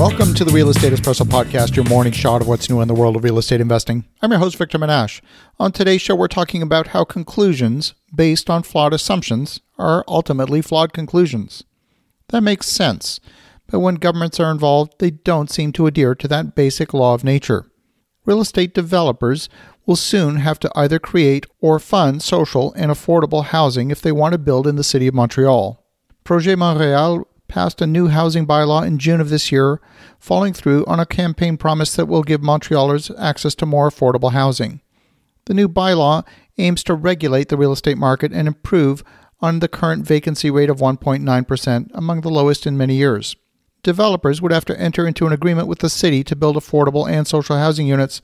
Welcome to the Real Estate Espresso Podcast, your morning shot of what's new in the world of real estate investing. I'm your host, Victor Menasce. On today's show, we're talking about how conclusions based on flawed assumptions are ultimately flawed conclusions. That makes sense, but when governments are involved, they don't seem to adhere to that basic law of nature. Real estate developers will soon have to either create or fund social and affordable housing if they want to build in the city of Montreal. Projet Montréal passed a new housing bylaw in June of this year, following through on a campaign promise that will give Montrealers access to more affordable housing. The new bylaw aims to regulate the real estate market and improve on the current vacancy rate of 1.9%, among the lowest in many years. Developers would have to enter into an agreement with the city to build affordable and social housing units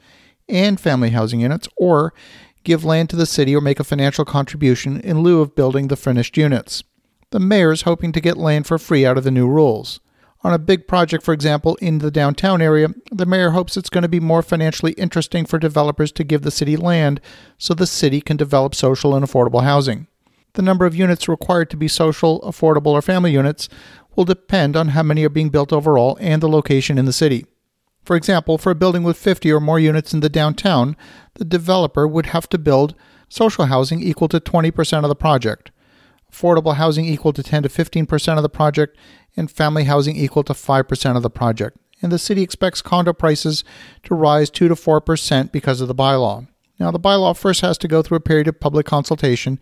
and family housing units, or give land to the city or make a financial contribution in lieu of building the finished units. The mayor is hoping to get land for free out of the new rules. On a big project, for example, in the downtown area, the mayor hopes it's going to be more financially interesting for developers to give the city land so the city can develop social and affordable housing. The number of units required to be social, affordable, or family units will depend on how many are being built overall and the location in the city. For example, for a building with 50 or more units in the downtown, the developer would have to build social housing equal to 20% of the project affordable housing equal to 10 to 15% of the project, and family housing equal to 5% of the project. And the city expects condo prices to rise 2 to 4% because of the bylaw. Now, the bylaw first has to go through a period of public consultation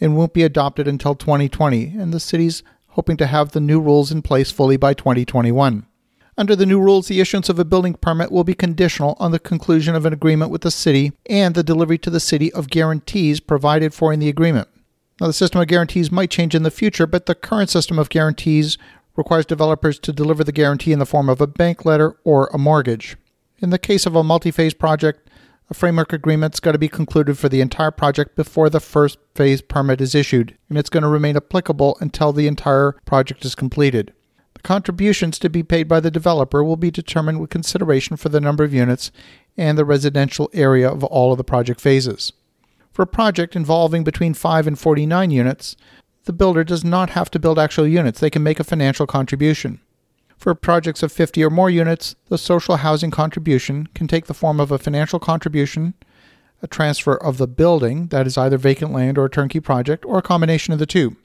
and won't be adopted until 2020, and the city's hoping to have the new rules in place fully by 2021. Under the new rules, the issuance of a building permit will be conditional on the conclusion of an agreement with the city and the delivery to the city of guarantees provided for in the agreement. Now, the system of guarantees might change in the future, but the current system of guarantees requires developers to deliver the guarantee in the form of a bank letter or a mortgage. In the case of a multi phase project, a framework agreement's got to be concluded for the entire project before the first phase permit is issued, and it's going to remain applicable until the entire project is completed. The contributions to be paid by the developer will be determined with consideration for the number of units and the residential area of all of the project phases. For a project involving between 5 and 49 units, the builder does not have to build actual units, they can make a financial contribution. For projects of 50 or more units, the social housing contribution can take the form of a financial contribution, a transfer of the building, that is either vacant land or a turnkey project, or a combination of the two.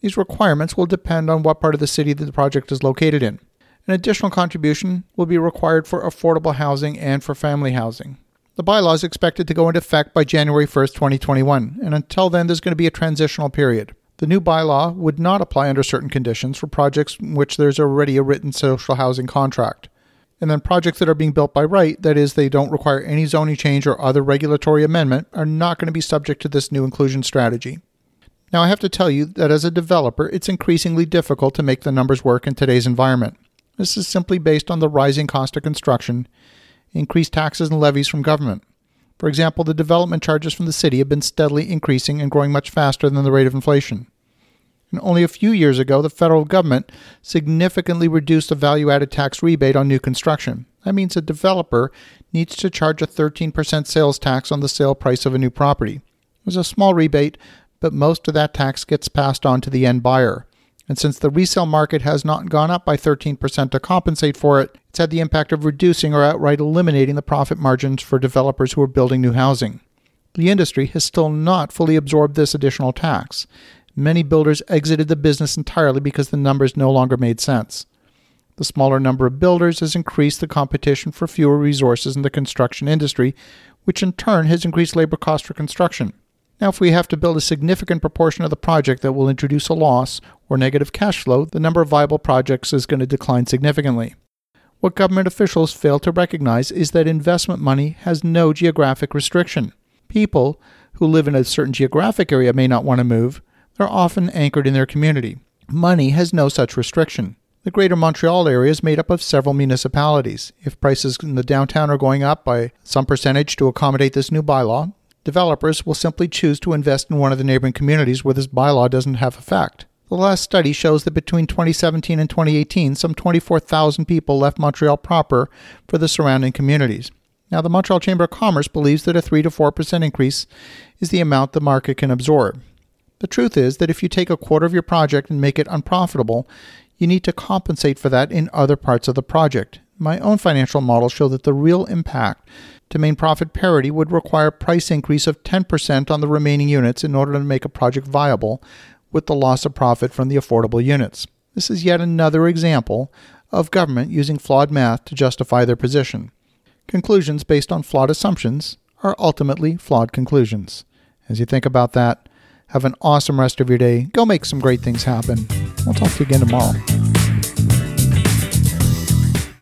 These requirements will depend on what part of the city that the project is located in. An additional contribution will be required for affordable housing and for family housing. The bylaw is expected to go into effect by January 1st, 2021, and until then, there's going to be a transitional period. The new bylaw would not apply under certain conditions for projects in which there's already a written social housing contract. And then projects that are being built by right, that is, they don't require any zoning change or other regulatory amendment, are not going to be subject to this new inclusion strategy. Now, I have to tell you that as a developer, it's increasingly difficult to make the numbers work in today's environment. This is simply based on the rising cost of construction increased taxes and levies from government. For example, the development charges from the city have been steadily increasing and growing much faster than the rate of inflation. And only a few years ago, the federal government significantly reduced the value added tax rebate on new construction. That means a developer needs to charge a 13% sales tax on the sale price of a new property. It was a small rebate, but most of that tax gets passed on to the end buyer. And since the resale market has not gone up by 13% to compensate for it, it's had the impact of reducing or outright eliminating the profit margins for developers who are building new housing. The industry has still not fully absorbed this additional tax. Many builders exited the business entirely because the numbers no longer made sense. The smaller number of builders has increased the competition for fewer resources in the construction industry, which in turn has increased labor costs for construction. Now, if we have to build a significant proportion of the project that will introduce a loss or negative cash flow, the number of viable projects is going to decline significantly. What government officials fail to recognize is that investment money has no geographic restriction. People who live in a certain geographic area may not want to move, they're often anchored in their community. Money has no such restriction. The Greater Montreal area is made up of several municipalities. If prices in the downtown are going up by some percentage to accommodate this new bylaw, developers will simply choose to invest in one of the neighboring communities where this bylaw doesn't have effect. The last study shows that between 2017 and 2018, some 24,000 people left Montreal proper for the surrounding communities. Now, the Montreal Chamber of Commerce believes that a 3 to 4% increase is the amount the market can absorb. The truth is that if you take a quarter of your project and make it unprofitable, you need to compensate for that in other parts of the project. my own financial models show that the real impact to main profit parity would require a price increase of 10% on the remaining units in order to make a project viable with the loss of profit from the affordable units. This is yet another example of government using flawed math to justify their position. Conclusions based on flawed assumptions are ultimately flawed conclusions. As you think about that, have an awesome rest of your day. Go make some great things happen. We'll talk to you again tomorrow.